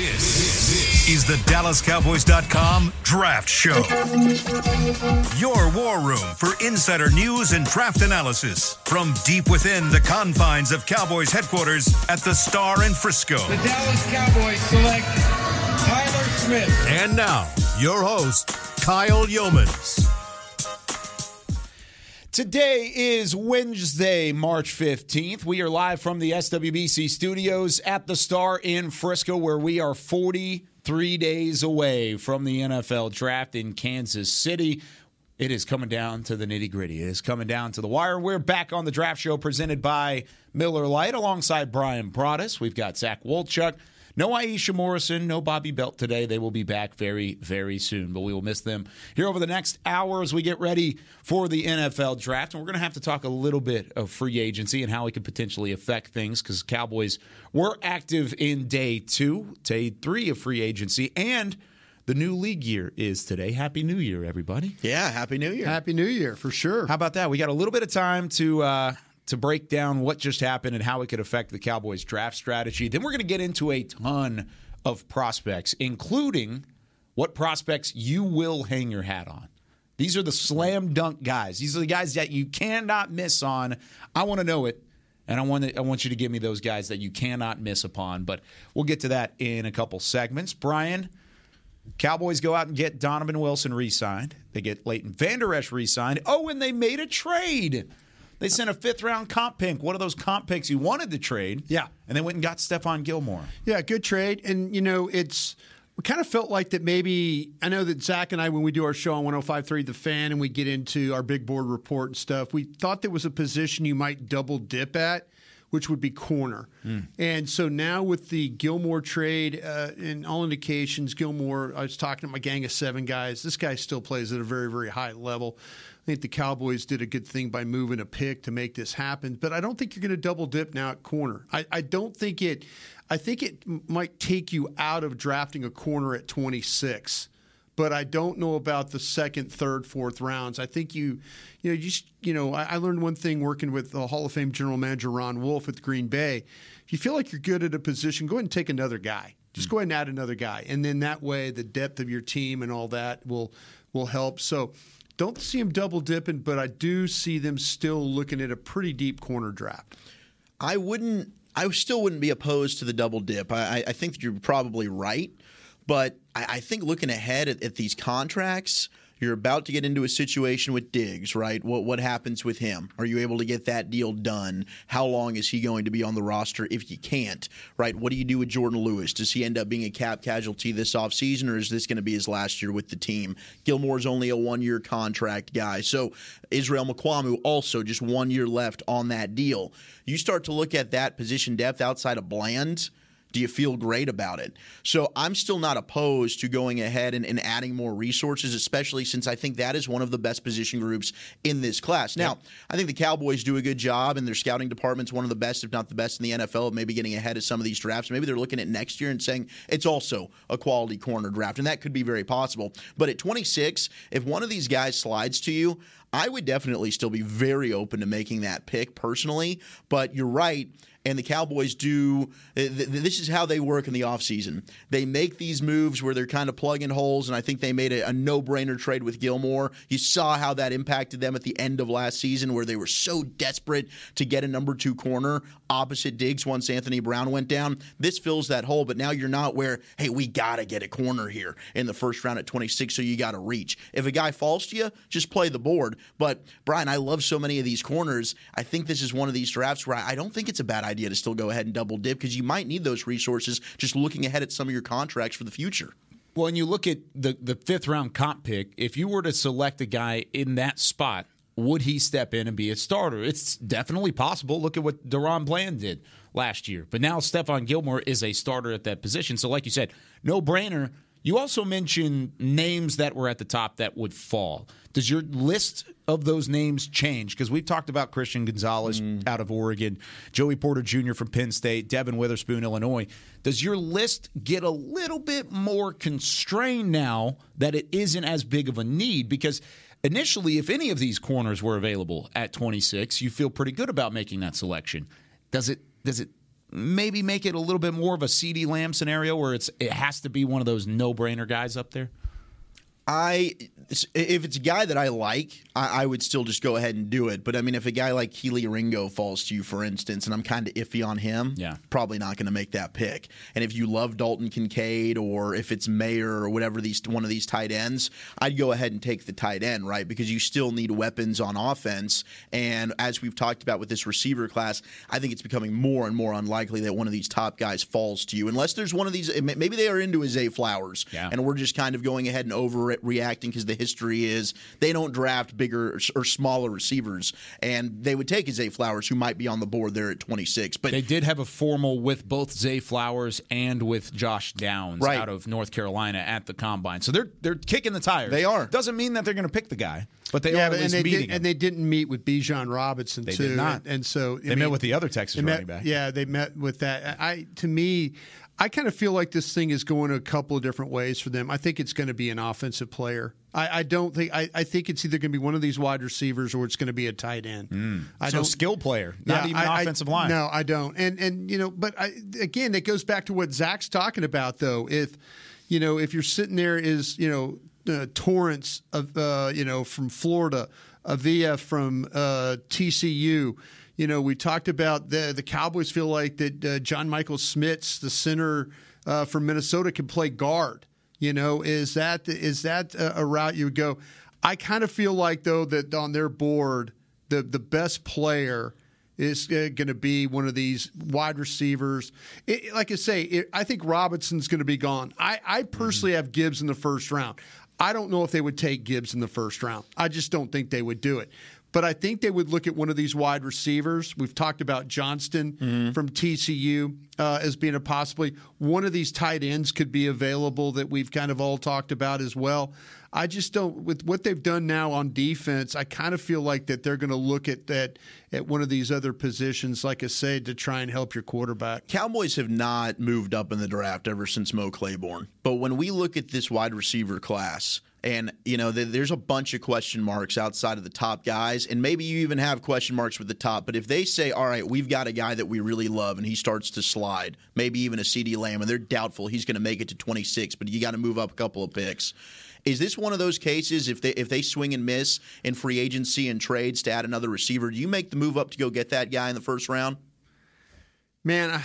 This is the DallasCowboys.com Draft Show. Your war room for insider news and draft analysis from deep within the confines of Cowboys headquarters at the Star in Frisco. The Dallas Cowboys select Tyler Smith. And now, your host, Kyle Youmans. Today is Wednesday, March 15th. We are live from the SWBC studios at the Star in Frisco, where we are 43 days away from the NFL draft in Kansas City. It is coming down to the nitty gritty. It is coming down to the wire. We're back on the draft show presented by Miller Lite alongside Brian Broaddus. We've got Zach Wolchuk. No Aisha Morrison, no Bobby Belt today. They will be back very, very soon, but we will miss them here over the next hour as we get ready for the NFL draft. And we're going to have to talk a little bit of free agency and how it could potentially affect things because Cowboys were active in day two, day three of free agency, and the new league year is today. Happy New Year, everybody. Yeah, Happy New Year. Happy New Year for sure. How about that? We got a little bit of time to uh, to break down what just happened and how it could affect the Cowboys draft strategy. Then we're going to get into a ton of prospects, including what prospects you will hang your hat on. These are the slam dunk guys. These are the guys that you cannot miss on. I want to know it. And I want, to, I want you to give me those guys that you cannot miss upon. But we'll get to that in a couple segments. Brian, Cowboys go out and get Donovan Wilson re signed. They get Leighton Vander Esch re signed. Oh, and they made a trade. They sent a fifth round comp pick, one of those comp picks you wanted to trade. Yeah. And they went and got Stephon Gilmore. Yeah, good trade. And, you know, it's. We kind of felt like that maybe I know that Zach and I, when we do our show on 105.3 The Fan and we get into our big board report and stuff, we thought there was a position you might double dip at, which would be corner. Mm. And so now with the Gilmore trade, uh, and all indications, Gilmore, I was talking to my gang of seven guys. This guy still plays at a very, very high level. I think the Cowboys did a good thing by moving a pick to make this happen, but I don't think you're going to double dip now at corner. I, I don't think it. I think it might take you out of drafting a corner at 26 but I don't know about the second, third, fourth rounds. I think you, you know, you you know, I, I, learned one thing working with the Hall of Fame general manager Ron Wolf at Green Bay. If you feel like you're good at a position, go ahead and take another guy. Just go ahead and add another guy, and then that way the depth of your team and all that will will help. So don't see them double dipping, but I do see them still looking at a pretty deep corner draft. I wouldn't. I still wouldn't be opposed to the double dip. I, I think you're probably right, but I, I think looking ahead at, at these contracts, you're about to get into a situation with Diggs, right? What what happens with him? Are you able to get that deal done? How long is he going to be on the roster if you can't, right? What do you do with Jourdan Lewis? Does he end up being a cap casualty this offseason or is this going to be his last year with the team? Gilmore's only a one-year contract guy. So Israel Mukuamu also just one year left on that deal. You start to look at that position depth outside of Bland – do you feel great about it? So I'm still not opposed to going ahead and, and, adding more resources, especially since I think that is one of the best position groups in this class. Now, yep. I think the Cowboys do a good job, and their scouting department's one of the best, if not the best, in the NFL of maybe getting ahead of some of these drafts. Maybe they're looking at next year and saying it's also a quality corner draft, and that could be very possible. But at 26, if one of these guys slides to you, I would definitely still be very open to making that pick personally. But you're right and the Cowboys do. This is how they work in the offseason. They make these moves where they're kind of plugging holes, and I think they made a, a no brainer trade with Gilmore. You saw how that impacted them at the end of last season, where they were so desperate to get a number two corner opposite Diggs once Anthony Brown went down. This fills that hole, but now you're not where, hey, we got to get a corner here in the first round at 26, so you got to reach. If a guy falls to you, just play the board. But, Brian, I love so many of these corners. I think this is one of these drafts where I don't think it's a bad idea to still go ahead and double dip because you might need those resources just looking ahead at some of your contracts for the future. Well, when you look at the, the fifth round comp pick, if you were to select a guy in that spot, would he step in and be a starter? It's definitely possible. Look at what DaRon Bland did last year. But now Stephon Gilmore is a starter at that position. So, like you said, no brainer. You also mentioned names that were at the top that would fall. Does your list of those names change? Because we've talked about Christian Gonzalez mm. out of Oregon, Joey Porter Jr. from Penn State, Devon Witherspoon, Illinois. Does your list get a little bit more constrained now that it isn't as big of a need? Because initially, if any of these corners were available at 26, you feel pretty good about making that selection. Does it? Does it maybe make it a little bit more of a CeeDee Lamb scenario where it's it has to be one of those no brainer guys up there? I if it's a guy that I like, I, I, would still just go ahead and do it. But I mean, if a guy like Kelee Ringo falls to you, for instance, and I'm kind of iffy on him, yeah, probably not going to make that pick. And if you love Dalton Kincaid or if it's Mayer or whatever these one of these tight ends, I'd go ahead and take the tight end, right? Because you still need weapons on offense. And as we've talked about with this receiver class, I think it's becoming more and more unlikely that one of these top guys falls to you, unless there's one of these. Maybe they are into Zay Flowers, yeah. and we're just kind of going ahead and overreacting because the history is they don't draft bigger or smaller receivers, and they would take Zay Flowers, who might be on the board there at 26. But they did have a formal with both Zay Flowers and with Josh Downs right. out of North Carolina at the combine, so they're they're kicking the tires. They are. Doesn't mean that they're going to pick the guy, but they yeah, are but, and they meeting did, and they didn't meet with Bijan Robinson they too. Did not. And, and so I they mean, met with the other Texas met, running back. Yeah, they met with that. I to me. I kind of feel like this thing is going a couple of different ways for them. I think it's going to be an offensive player. I, I don't think. I, I, think it's either going to be one of these wide receivers or it's going to be a tight end. Mm. I so don't skill player, not yeah, even I, offensive line. No, I don't. And and you know, but I, again, it goes back to what Zach's talking about, though. If you know, if you're sitting there, is you know, uh, Torrence of uh, you know from Florida, Avila from uh, TCU. You know, we talked about the the Cowboys feel like that uh, John Michael Schmitz, the center uh, from Minnesota, can play guard. You know, is that is that a route you would go? I kind of feel like though that on their board, the the best player is uh, going to be one of these wide receivers. It, like I say, it, I think Robinson's going to be gone. I, I personally have Gibbs in the first round. I don't know if they would take Gibbs in the first round. I just don't think they would do it. But I think they would look at one of these wide receivers. We've talked about Johnston mm-hmm. from TCU uh, as being a possibly one of these tight ends could be available that we've kind of all talked about as well. I just don't with what they've done now on defense. I kind of feel like that they're going to look at that at one of these other positions, like I said, to try and help your quarterback. Cowboys have not moved up in the draft ever since Mo Claiborne. But when we look at this wide receiver class, and, you know, there's a bunch of question marks outside of the top guys. And maybe you even have question marks with the top. But if they say, all right, we've got a guy that we really love and he starts to slide, maybe even a CeeDee Lamb, and they're doubtful he's going to make it to 26, but you got to move up a couple of picks. Is this one of those cases if they if they swing and miss in free agency and trades to add another receiver, do you make the move up to go get that guy in the first round? Man,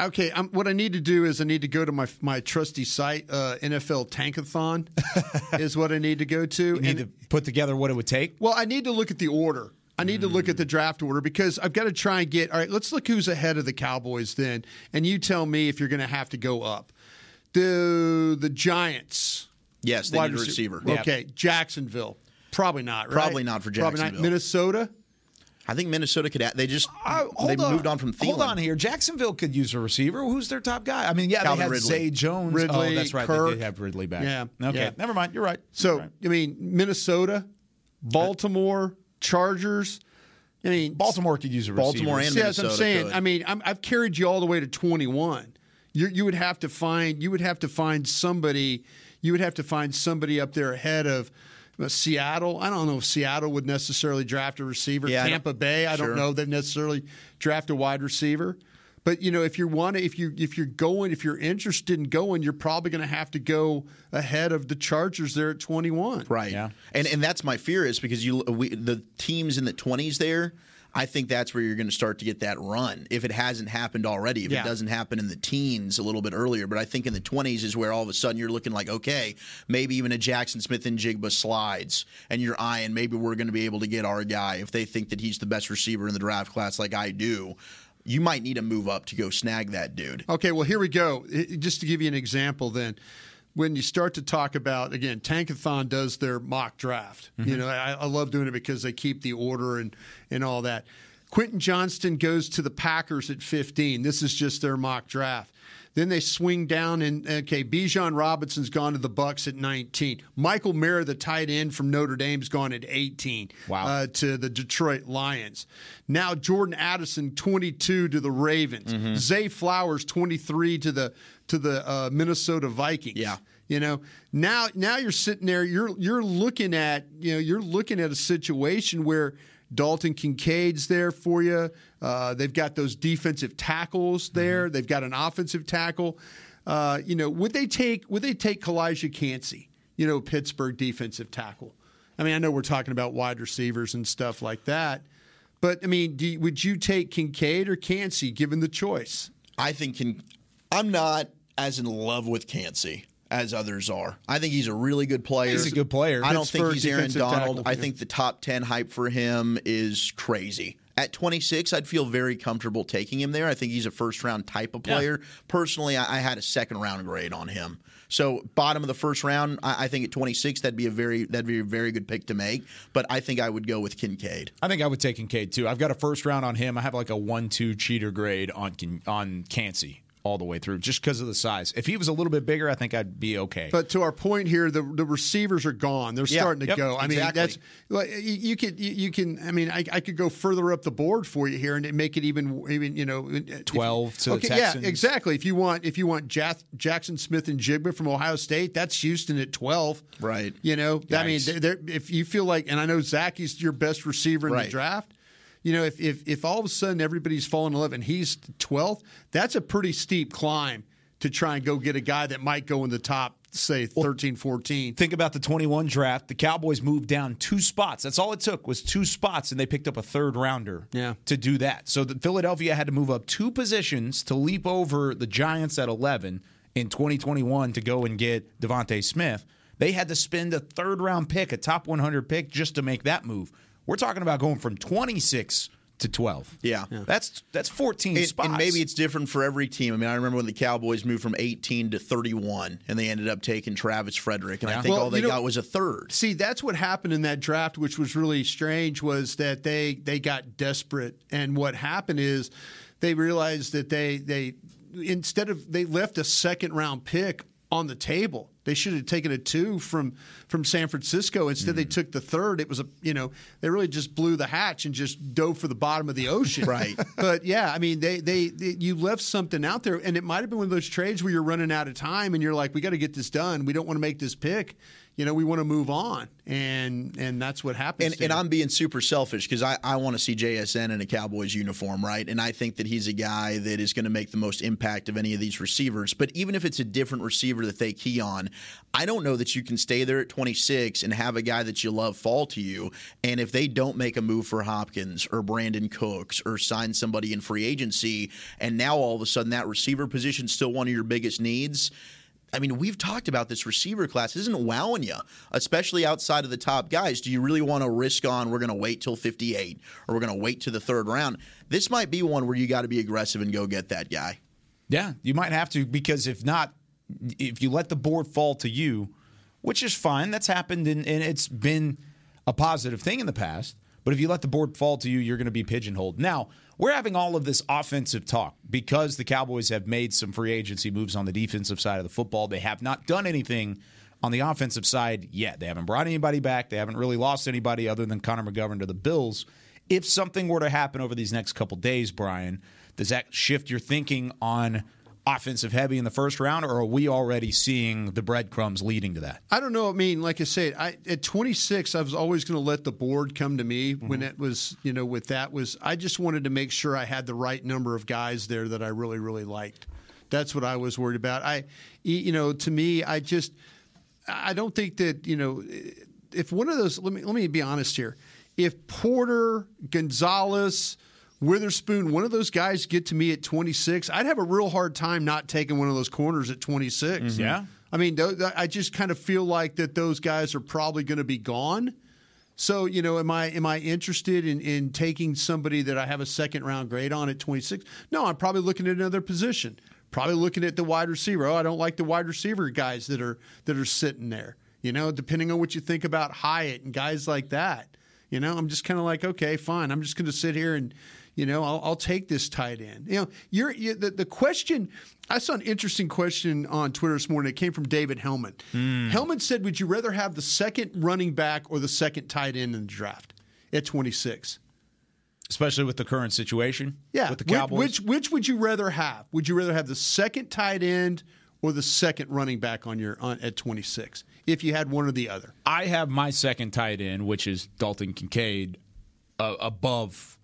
okay. I'm, what I need to do is I need to go to my my trusty site, uh, NFL Tankathon, is what I need to go to. You need and, to put together what it would take. Well, I need to look at the order. I need mm. to look at the draft order because I've got to try and get. All right, let's look who's ahead of the Cowboys then, and you tell me if you're going to have to go up. The the Giants. Yes, they need a receiver. Okay, Jacksonville. Probably not. Right? Probably not for Jacksonville. Probably not. Minnesota. I think Minnesota could. They just uh, they on. moved on from Thielen. Hold on here. Jacksonville could use a receiver. Who's their top guy? I mean, yeah, Calvin they had Ridley. Zay Jones. Ridley, oh, that's right. Kirk. They did have Ridley back. Yeah. Okay. Yeah. Never mind. You're right. So right. I mean, Minnesota, Baltimore, Chargers. I mean, Baltimore could use a receiver. Baltimore and See, Minnesota. I'm saying. Could. I mean, i have carried you all the way to 21. You, you would have to find. You would have to find somebody. You would have to find somebody up there ahead of Seattle. I don't know if Seattle would necessarily draft a receiver. Yeah, Tampa I Bay, I sure. don't know that necessarily draft a wide receiver. But you know, if you want to, if you if you're going, if you're interested in going, you're probably going to have to go ahead of the Chargers there at 21. Right. Yeah. And and that's my fear is because you we, the teams in the 20s there I think that's where you're going to start to get that run if it hasn't happened already. If yeah. it doesn't happen in the teens a little bit earlier, but I think in the 20s is where all of a sudden you're looking like, okay, maybe even a Jackson Smith-Njigba slides, and you're eyeing maybe we're going to be able to get our guy if they think that he's the best receiver in the draft class, like I do. You might need to move up to go snag that dude. Okay, well here we go. Just to give you an example, then when you start to talk about again, Tankathon does their mock draft. Mm-hmm. You know, I, I, love doing it because they keep the order and and all that. Quentin Johnston goes to the Packers at 15. This is just their mock draft. Then they swing down and okay, Bijan Robinson's gone to the Bucks at 19. Michael Mayer, the tight end from Notre Dame's gone at 18. Wow. Uh, to the Detroit Lions. Now Jordan Addison 22 to the Ravens. Mm-hmm. Zay Flowers 23 to the to the uh, Minnesota Vikings. Yeah. You know, now now you're sitting there, you're you're looking at, you know, you're looking at a situation where Dalton Kincaid's there for you. Uh, they've got those defensive tackles there. Mm-hmm. They've got an offensive tackle. Uh, you know, would they take would they take Calijah Kancey? You know, Pittsburgh defensive tackle. I mean, I know we're talking about wide receivers and stuff like that, but I mean, do would you take Kincaid or Kancey given the choice? I think I'm not as in love with Kancey as others are. I think he's a really good player. He's a good player. I don't Pittsburgh think he's Aaron Donald. I think the top 10 hype for him is crazy. At 26, I'd feel very comfortable taking him there. I think he's a first round type of player. Personally, I, I had a second round grade on him. So bottom of the first round, I, I think at 26 that'd be a very that'd be a very good pick to make. But I think I would go with Kincaid. I think I would take Kincaid too. I've got a first round on him. I have like a one-two cheater grade on on Kancey all the way through, just because of the size. If he was a little bit bigger, I think I'd be okay. But to our point here, the the receivers are gone. They're Yeah, starting to yep, go. I mean, that's like you, could you, can. I mean, I, I could go further up the board for you here and make it even even you know if- 12 to the okay, Texans. Yeah, exactly. If you want if you want Jack, Jackson Smith-Njigba from Ohio State, that's Houston at twelve. Right. You know, I mean, they're, they're- if you feel like, and I know Zach is your best receiver in the draft. You know, if, if if all of a sudden everybody's falling in love and he's 12th, that's a pretty steep climb to try and go get a guy that might go in the top, say, 13, 14. Think about the 21 draft. The Cowboys moved down two spots. That's all it took was two spots, and they picked up a third rounder Yeah. to do that. So the Philadelphia had to move up two positions to leap over the Giants at 11 in 2021 to go and get DeVonta Smith. They had to spend a third round pick, a top 100 pick, just to make that move. We're talking about going from 26 to 12. Yeah. That's that's 14 And, spots. and maybe it's different for every team. I mean, I remember when the Cowboys moved from 18 to 31, and they ended up taking Travis Frederick, and I think Well, all they you know- got was a third. See, that's what happened in that draft, which was really strange, was that they they got desperate, and what happened is they realized that they they instead of they left a second round pick on the table. They should have taken a two from from San Francisco. Instead, they hmm. took the third. It was a you know they really just blew the hatch and just dove for the bottom of the ocean. Right. But yeah, I mean they, they they you left something out there, and it might have been one of those trades where you're running out of time, and you're like, we got to get this done. We don't want to make this pick. You know, we want to move on, and and that's what happens. And, and. I'm being super selfish because I, I want to see JSN in a Cowboys uniform, right? And I think that he's a guy that is going to make the most impact of any of these receivers. But even if it's a different receiver that they key on, I don't know that you can stay there at 26 and have a guy that you love fall to you. And if they don't make a move for Hopkins or Brandin Cooks or sign somebody in free agency, and now all of a sudden that receiver position is still one of your biggest needs. I mean, we've talked about this receiver class. Isn't wowing you, especially outside of the top guys. Do you really want to risk on we're going to wait till 58 or we're going to wait to the third round? This might be one where you got to be aggressive and go get that guy. Yeah, you might have to because if not, if you let the board fall to you, which is fine, that's happened and, and it's been a positive thing in the past. But if you let the board fall to you, you're going to be pigeonholed. Now, we're having all of this offensive talk because the Cowboys have made some free agency moves on the defensive side of the football. They have not done anything on the offensive side yet. They haven't brought anybody back. They haven't really lost anybody other than Connor McGovern to the Bills. If something were to happen over these next couple days, Brian, does that shift your thinking on offensive heavy in the first round, or are we already seeing the breadcrumbs leading to that? I don't know. I mean, like I said, I, at 26, I was always going to let the board come to me when mm-hmm. it was, you know, with that was I just wanted to make sure I had the right number of guys there that I really, really liked. That's what I was worried about. I, you know, to me, I just, I don't think that you know, if one of those. Let me let me be honest here. If Porter, Gonzalez, Witherspoon, one of those guys get to me at 26, I'd have a real hard time not taking one of those corners at 26. Mm-hmm. Yeah. I mean, th- th- I just kind of feel like that those guys are probably going to be gone. So, you know, am I am I interested in, in taking somebody that I have a second round grade on at 26? No, I'm probably looking at another position. Probably looking at the wide receiver. Oh, I don't like the wide receiver guys that are that are sitting there. You know, depending on what you think about Hyatt and guys like that. You know, I'm just kind of like, okay, fine. I'm just going to sit here and, you know, I'll, I'll take this tight end. You know, you're you, the the question. I saw an interesting question on Twitter this morning. It came from David Helman. Helman said, "Would you rather have the second running back or the second tight end in the draft at 26?" Especially with the current situation Yeah, with the Which- Cowboys. Which, which would you rather have? Would you rather have the second tight end or the second running back on your on, at 26? If you had one or the other. I have my second tight end, which is Dalton Kincaid. uh, above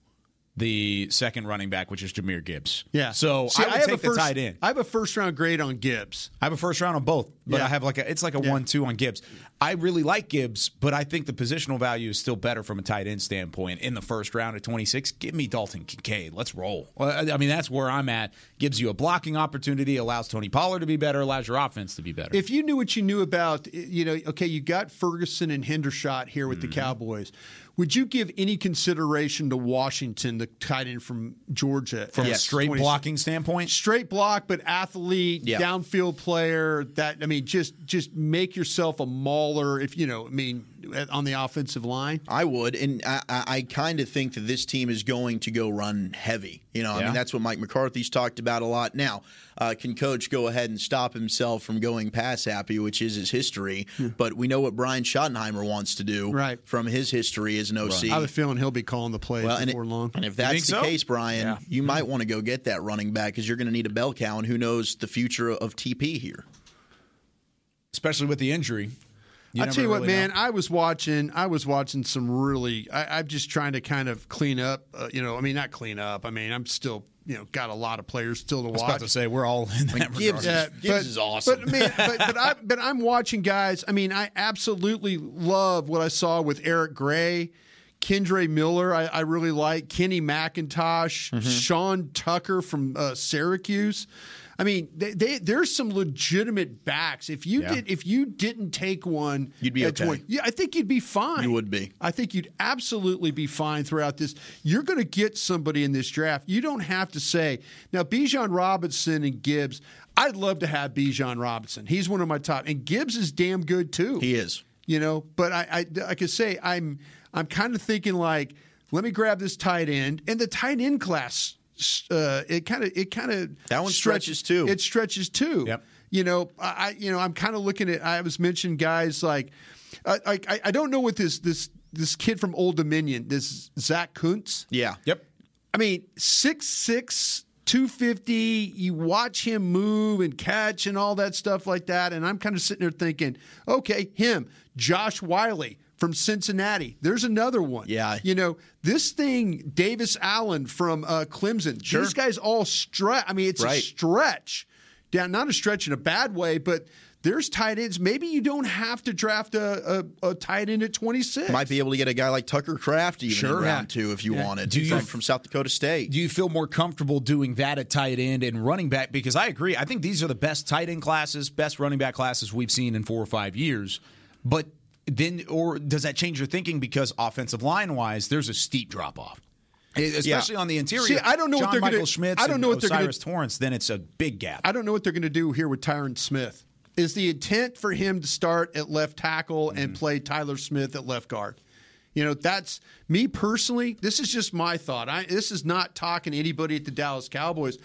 the second running back, which is Jahmyr Gibbs. Yeah. So See, I would have take a first, the tight end. I have a first round grade on Gibbs. I have a first round on both, but Yeah. I have like a it's like a Yeah. one two on Gibbs. I really like Gibbs, but I think the positional value is still better from a tight end standpoint. In the first round at twenty six, give me Dalton Kincaid. Let's roll. I mean, that's where I'm at. Gives you a blocking opportunity, allows Tony Pollard to be better, allows your offense to be better. If you knew what you knew about, you know, okay, you got Ferguson and Hendershot here Mm-hmm. with the Cowboys. Would you give any consideration to Washington, the tight end from Georgia, from at a straight 26? blocking standpoint, straight block, but athlete, Yeah. downfield player. That I mean, just just make yourself a mauler. If you know, I mean, on the offensive line. I would, and I, I, I kind of think that this team is going to go run heavy. You know, I mean that's what Mike McCarthy's talked about a lot. Now, uh, can Coach go ahead and stop himself from going pass happy, which is his history? But we know what Brian Schottenheimer wants to do, Right. From his history as an OC. I have a feeling he'll be calling the plays Well, before it- long. and if that's the so? case, Brian, Yeah. you might want to go get that running back because you're going to need a bell cow, and who knows the future of TP here. especially with the injury. I tell you what, man. know. I was watching. I was watching some really. I, I'm just trying to kind of clean up. Uh, you know, I mean, not clean up. I mean, I'm still. You know, got a lot of players still to I was watch. about to say we're all in that Gibbs regard. is- Gibbs is awesome. But, man, but, but, I, but I'm watching guys. I mean, I absolutely love what I saw with Eric Gray, Kendre Miller. I, I really like Kenny McIntosh, Mm-hmm. Sean Tucker from uh, Syracuse. I mean, they, they, there's some legitimate backs. If you Yeah. did, if you didn't take one, You'd be okay. yeah, I think you'd be fine. You would be. I think you'd absolutely be fine throughout this. You're going to get somebody in this draft. You don't have to say now. Bijan Robinson and Gibbs. I'd love to have Bijan Robinson. He's one of my top, and Gibbs is damn good too. He is. You know, but I, I, I could say I'm, I'm kind of thinking like, let me grab this tight end, and the tight end class. Uh, it kind of, it kind of That one stretches too. It stretches too. Yep. You know, I, I- you know, I'm kind of looking at. I was mentioned guys like, I, I, I don't know what this this this kid from Old Dominion, this Zack Kuntz. Yeah. Yep. I mean, six six. 250 you watch him move and catch and all that stuff like that and i'm kind of sitting there thinking okay him josh whyle from cincinnati there's another one Yeah. you know this thing davis allen from uh, clemson Sure. these guys all stretch i mean it's a stretch down not a stretch in a bad way but there's tight ends maybe you don't have to draft a, a, a tight end at 26 Might be able to get a guy like Tucker Kraft even Sure. in round Yeah. two if you wanted Do you- from, from South Dakota State. Do you feel more comfortable doing that at tight end and running back? Because I agree. I think these are the best tight end classes, best running back classes we've seen in four or five years. But then, or does that change your thinking because offensive line wise, there's a steep drop off? Especially on the interior. See, I don't know what they're gonna- Schmitz I don't know what they're gonna- O'Cyrus Torrence, then it's a big gap. I don't know what they're going to do here with Tyron Smith. Is the intent for him to start at left tackle and mm-hmm. play Tyler Smith at left guard? You know, that's me personally. This is just my thought. I, this is not talking to anybody at the Dallas Cowboys.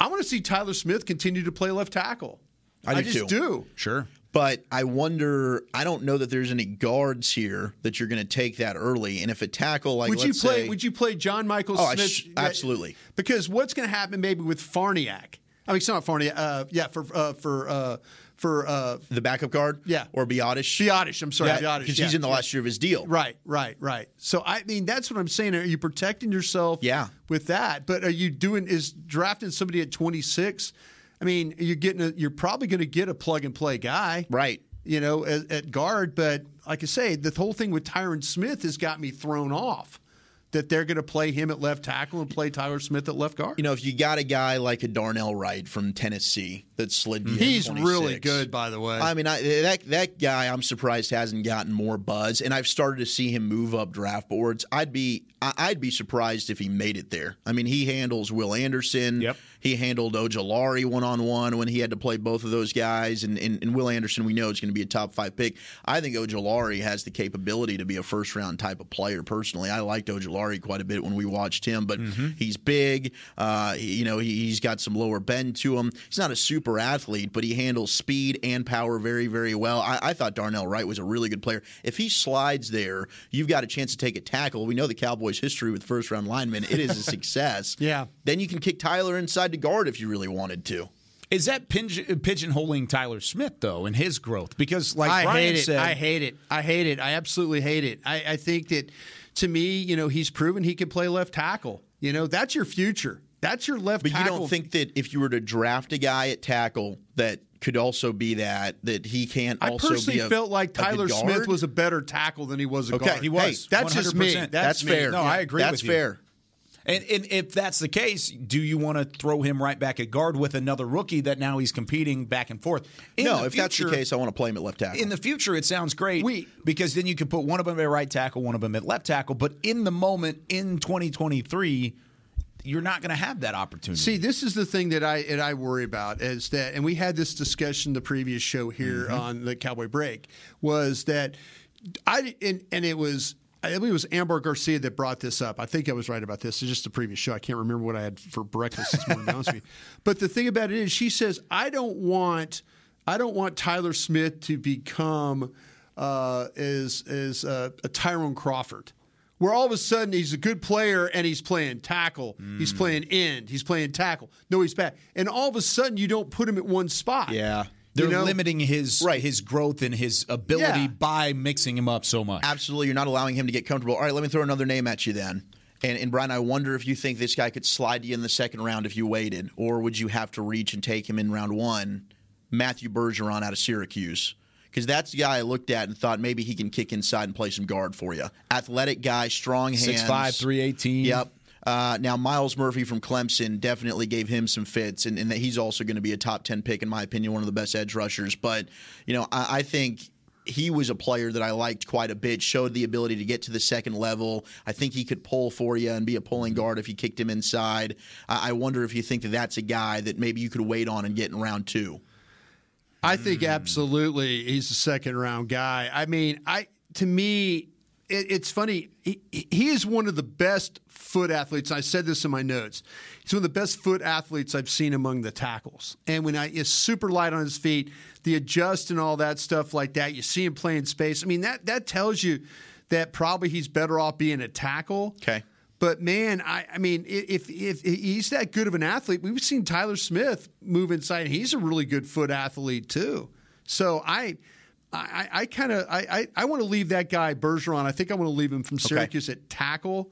I want to see Tyler Smith continue to play left tackle. I do just too. do. Sure. But I wonder. I don't know that there's any guards here that you're going to take that early. And if a tackle like would you play? say- would you play John Michael Oh, Smith? sh- absolutely. Because what's going to happen maybe with Farniok? I mean, it's not Farniok. Uh, yeah, for uh, for uh, for uh, the backup guard, Yeah. or Biadasz, Biadasz. I'm sorry, Biadasz. because yeah, he's in the last year of his deal. Right, right, right. So I mean, that's what I'm saying. Are you protecting yourself? Yeah. With that, but are you doing is drafting somebody at 26? I mean, you're getting a, you're probably going to get a plug and play guy, Right. You know, at, at guard. But like I say, the whole thing with Tyron Smith has got me thrown off. That they're going to play him at left tackle and play Tyler Smith at left guard. You know, if you got a guy like a Darnell Wright from Tennessee that slid, He's 26, really good, by the way. I mean, I, that that guy, I'm surprised hasn't gotten more buzz, and I've started to see him move up draft boards. I'd be I- I'd be surprised if he made it there. I mean, he handles Will Anderson. Yep. He handled Ojulari one on one when he had to play both of those guys, and, and, and Will Anderson we know is going to be a top five pick. I think Ojulari has the capability to be a first round type of player. Personally, I liked Ojulari quite a bit when we watched him, but he's big. Uh, you know, he, he's got some lower bend to him. He's not a super athlete, but he handles speed and power very, very well. I, I thought Darnell Wright was a really good player. If he slides there, you've got a chance to take a tackle. We know the Cowboys' history with first round linemen; it is a success. Yeah. Then you can kick Tyler inside to guard if you really wanted to. Is that pigeon, pigeonholing Tyler Smith though and his growth? Because like I Brian hate it. said, I hate it. I hate it. I absolutely hate it. I, I think that to me, you know, he's proven he can play left tackle. You know, that's your future. That's your left But you don't think that if you were to draft a guy at tackle that could also be that that he can't I also personally be a, felt like Tyler Smith was a better tackle than he was a Okay, guard. he was. Hey, that's just me. That's, That's me. fair. No, I agree That's with you. fair. And, and if that's the case, do you want to throw him right back at guard with another rookie that now he's competing back and forth? In no, if that's the case, I want to play him at left tackle. in the future, it sounds great We- because then you can put one of them at right tackle, one of them at left tackle. But in the moment, in 2023, you're not going to have that opportunity. See, this is the thing that I and I worry about is that, and we had this discussion the previous show here Mm-hmm. on the Cowboy Break was that I and, and it was. I believe it was Amber Garcia that brought this up. I think I was right about this. It's just the previous show. I can't remember what I had for breakfast this morning. to be with you. But the thing about it is, she says, "I don't want, I don't want Tyler Smith to become uh, as as uh, a Tyrone Crawford." Where all of a sudden he's a good player and he's playing tackle, he's Mm. playing end, he's playing tackle. No, he's back, and all of a sudden you don't put him at one spot. yeah, they're you know? limiting his Right. his growth and his ability Yeah. by mixing him up so much. absolutely. You're not allowing him to get comfortable. All right, let me throw another name at you then. And, and Brian, I wonder if you think this guy could slide you in the second round if you waited, or would you have to reach and take him in round one? Matthew Bergeron out of Syracuse. Because that's the guy I looked at and thought maybe he can kick inside and play some guard for you. Athletic guy, strong hands. 6'5", 318. Yep. Uh, now, Myles Murphy from Clemson definitely gave him some fits, and, and that he's also going to be a top 10 pick, in my opinion, one of the best edge rushers. But, you know, I, I think he was a player that I liked quite a bit, showed the ability to get to the second level. I think he could pull for you and be a pulling guard if you kicked him inside. I I wonder if you think that that's a guy that maybe you could wait on and get in round two. I think absolutely he's a second round guy. I mean, I to me, it, it's funny. He, he is one of the best foot athletes. I said this in my notes. He's one of the best foot athletes I've seen among the tackles. And when I is super light on his feet, the adjust and all that stuff like that. You see him playing space. I mean, that that tells you that probably he's better off being a tackle. Okay. But man, I, I mean, if, if he's that good of an athlete, we've seen Tyler Smith move inside. He's a really good foot athlete too. So I, I, I kind of, I, I, I want to leave that guy Bergeron. I think I want to leave him from Syracuse at tackle.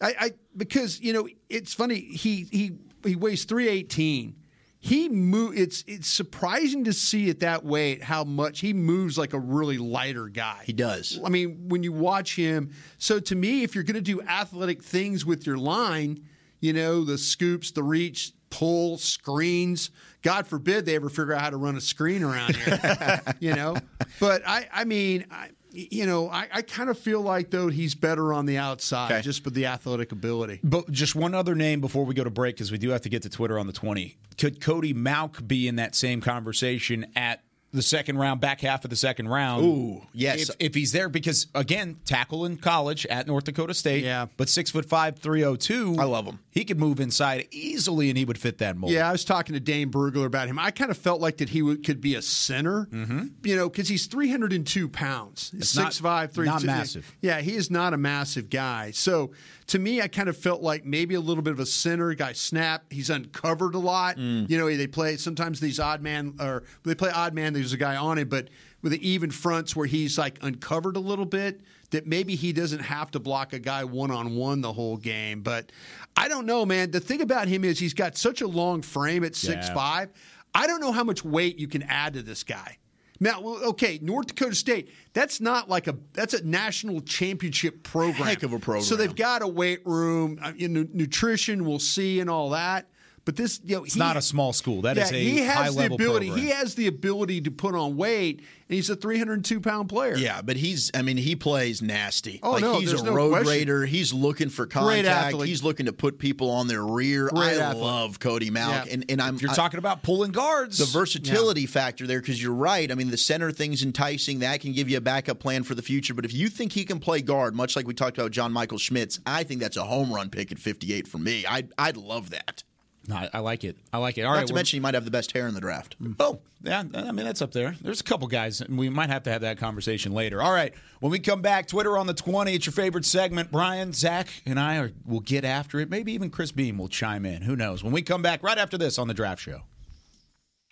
I, I because you know it's funny. He he he weighs three eighteen. He move. It's it's surprising to see it that way how much he moves like a really lighter guy. He does. I mean, when you watch him, so to me, if you're going to do athletic things with your line, you know, the scoops, the reach, pull, screens. God forbid they ever figure out how to run a screen around here, you know. But I, I mean, I, you know, I, I kind of feel like though he's better on the outside Okay. just with the athletic ability. But just one other name before we go to break, because we do have to get to Twitter on the 20. Could Cody Mauch be in that same conversation at the second round, back half of the second round? Ooh, yes. If, if he's there, because again, tackle in college at North Dakota State. Yeah. But six foot five, 302. I love him. He could move inside easily and he would fit that mold. Yeah, I was talking to Dane Brugler about him. I kind of felt like that he would, could be a center, mm-hmm. you know, because he's 302 pounds. He's 6'5", 302. not massive. Yeah, he is not a massive guy. So to me, I kind of felt like maybe a little bit of a center guy. Snap. He's uncovered a lot. Mm. You know, they play sometimes these odd man or they play odd man. There's a guy on it, but with the even fronts where he's like uncovered a little bit. That maybe he doesn't have to block a guy one on one the whole game. But I don't know, man. The thing about him is he's got such a long frame at six Yeah. five. I don't know how much weight you can add to this guy. Now, okay, North Dakota State. That's not like a that's a national championship program. Heck of a program. So they've got a weight room, uh, nutrition. We'll see and all that. But this, you know, It's not a small school. That yeah, is a he has high the level ability. program. He has the ability to put on weight, and he's a 302 pound player. Yeah, but he's, I mean, he plays nasty. Oh, like no, he's a no road question. raider. He's looking for contact. He's looking to put people on their rear. Great I athlete. love Cody Mauch. Yeah. And, and I'm If you're I- talking about pulling guards, the versatility factor there because you're right. I mean, the center thing's enticing. That can give you a backup plan for the future. But if you think he can play guard, much like we talked about John Michael Schmitz, I think that's a home run pick at 58 for me. I'd, I'd love that. No, I, I like it. I like it. All Not right, to mention, you might have the best hair in the draft. Mm. Oh, yeah. I mean, that's up there. There's a couple guys, and we might have to have that conversation later. All right. When we come back, Twitter on the 20. It's your favorite segment. Brian, Zach, and I are, will get after it. Maybe even Chris Beam will chime in. Who knows? When we come back right after this on the Draft Show.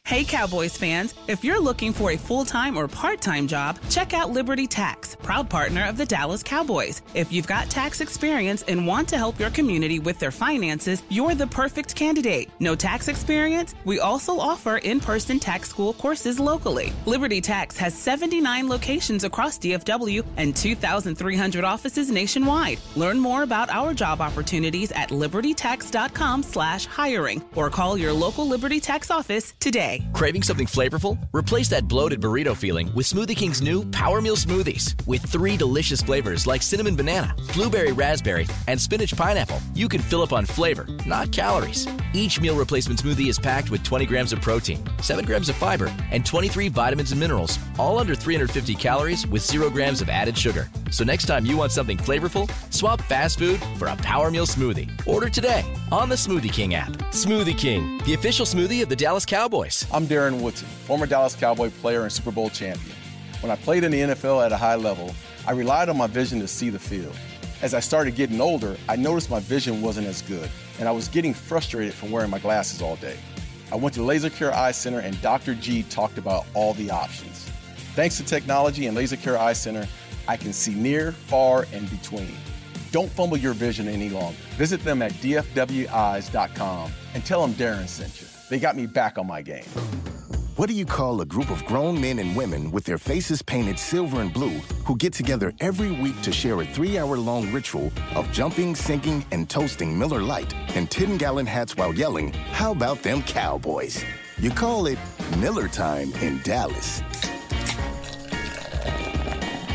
Hey, Cowboys fans, if you're looking for a full time or part time job, check out Liberty Tax, proud partner of the Dallas Cowboys. If you've got tax experience and want to help your community with their finances, you're the perfect candidate. No tax experience? We also offer in person tax school courses locally. Liberty Tax has 79 locations across DFW and 2,300 offices nationwide. Learn more about our job opportunities at libertytax.com slash hiring or call your local Liberty Tax office today. Craving something flavorful? Replace that bloated burrito feeling with Smoothie King's new Power Meal Smoothies. With three delicious flavors like cinnamon banana, blueberry raspberry, and spinach pineapple, you can fill up on flavor, not calories. Each meal replacement smoothie is packed with 20 grams of protein, 7 grams of fiber, and 23 vitamins and minerals, all under 350 calories with 0 grams of added sugar. So next time you want something flavorful, swap fast food for a Power Meal Smoothie. Order today on the Smoothie King app. Smoothie King, the official smoothie of the Dallas Cowboys. I'm Darren Woodson, former Dallas Cowboy player and Super Bowl champion. When I played in the NFL at a high level, I relied on my vision to see the field. As I started getting older, I noticed my vision wasn't as good, and I was getting frustrated from wearing my glasses all day. I went to Laser Care Eye Center, and Dr. G talked about all the options. Thanks to technology and Laser Care Eye Center, I can see near, far, and between. Don't fumble your vision any longer. Visit them at dfweyes.com and tell them Darren sent you. They got me back on my game. What do you call a group of grown men and women with their faces painted silver and blue who get together every week to share a three hour long ritual of jumping, sinking, and toasting Miller Lite in 10 gallon hats while yelling, How about them Cowboys? You call it Miller Time in Dallas.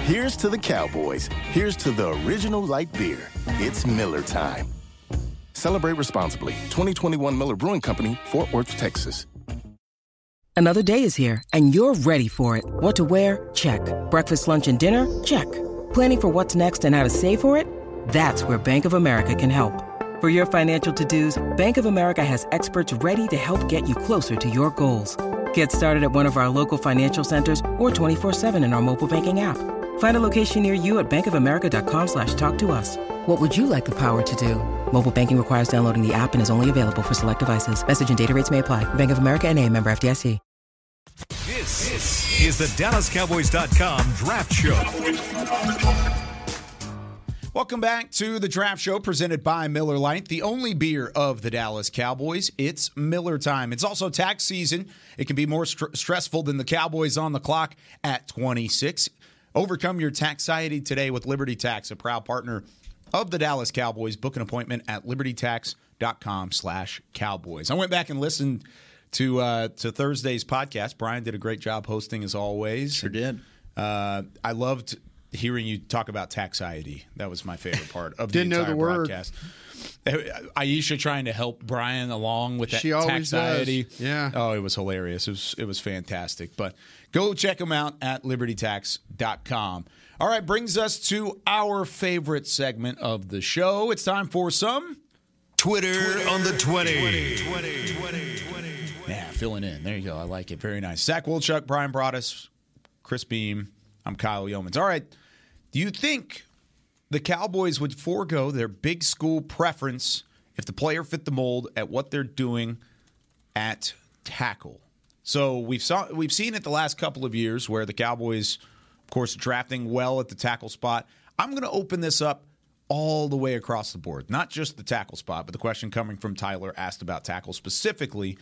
Here's to the Cowboys. Here's to the original light beer. It's Miller Time. Celebrate responsibly. 2021 Miller Brewing Company, Fort Worth, Texas. Another day is here, and you're ready for it. What to wear? Check. Breakfast, lunch, and dinner? Check. Planning for what's next and how to save for it? That's where Bank of America can help. For your financial to-dos, Bank of America has experts ready to help get you closer to your goals. Get started at one of our local financial centers or 24-7 in our mobile banking app. Find a location near you at bankofamerica.com slash talk to us. What would you like the power to do? Mobile banking requires downloading the app and is only available for select devices. Message and data rates may apply. Bank of America and a member FDIC. This, this is the DallasCowboys.com Draft Show. Welcome back to the Draft Show presented by Miller Lite, the only beer of the Dallas Cowboys. It's Miller time. It's also tax season. It can be more st- stressful than the Cowboys on the clock at 26. Overcome your taxiety today with Liberty Tax, a proud partner of the Dallas Cowboys. Book an appointment at libertytax.com slash cowboys. I went back and listened to uh, to Thursday's podcast. Brian did a great job hosting as always. Sure did. Uh, I loved hearing you talk about taxiety. That was my favorite part of the Didn't know entire the word. broadcast. Uh, Aisha trying to help Brian along with that She always taxiety. does. Yeah. Oh, it was hilarious. It was it was fantastic. But go check them out at libertytax.com. All right, brings us to our favorite segment of the show. It's time for some Twitter, on the 20. Yeah, filling in. There you go. I like it. Very nice. Zach Wolchuk, Brian Broaddus, Chris Beam. I'm Kyle Youmans. All right. Do you think the Cowboys would forego their big school preference if the player fit the mold at what they're doing at tackle? So we've saw we've seen it the last couple of years where the Cowboys, of course, drafting well at the tackle spot. I'm going to open this up all the way across the board, not just the tackle spot, but the question coming from Tyler asked about tackle specifically.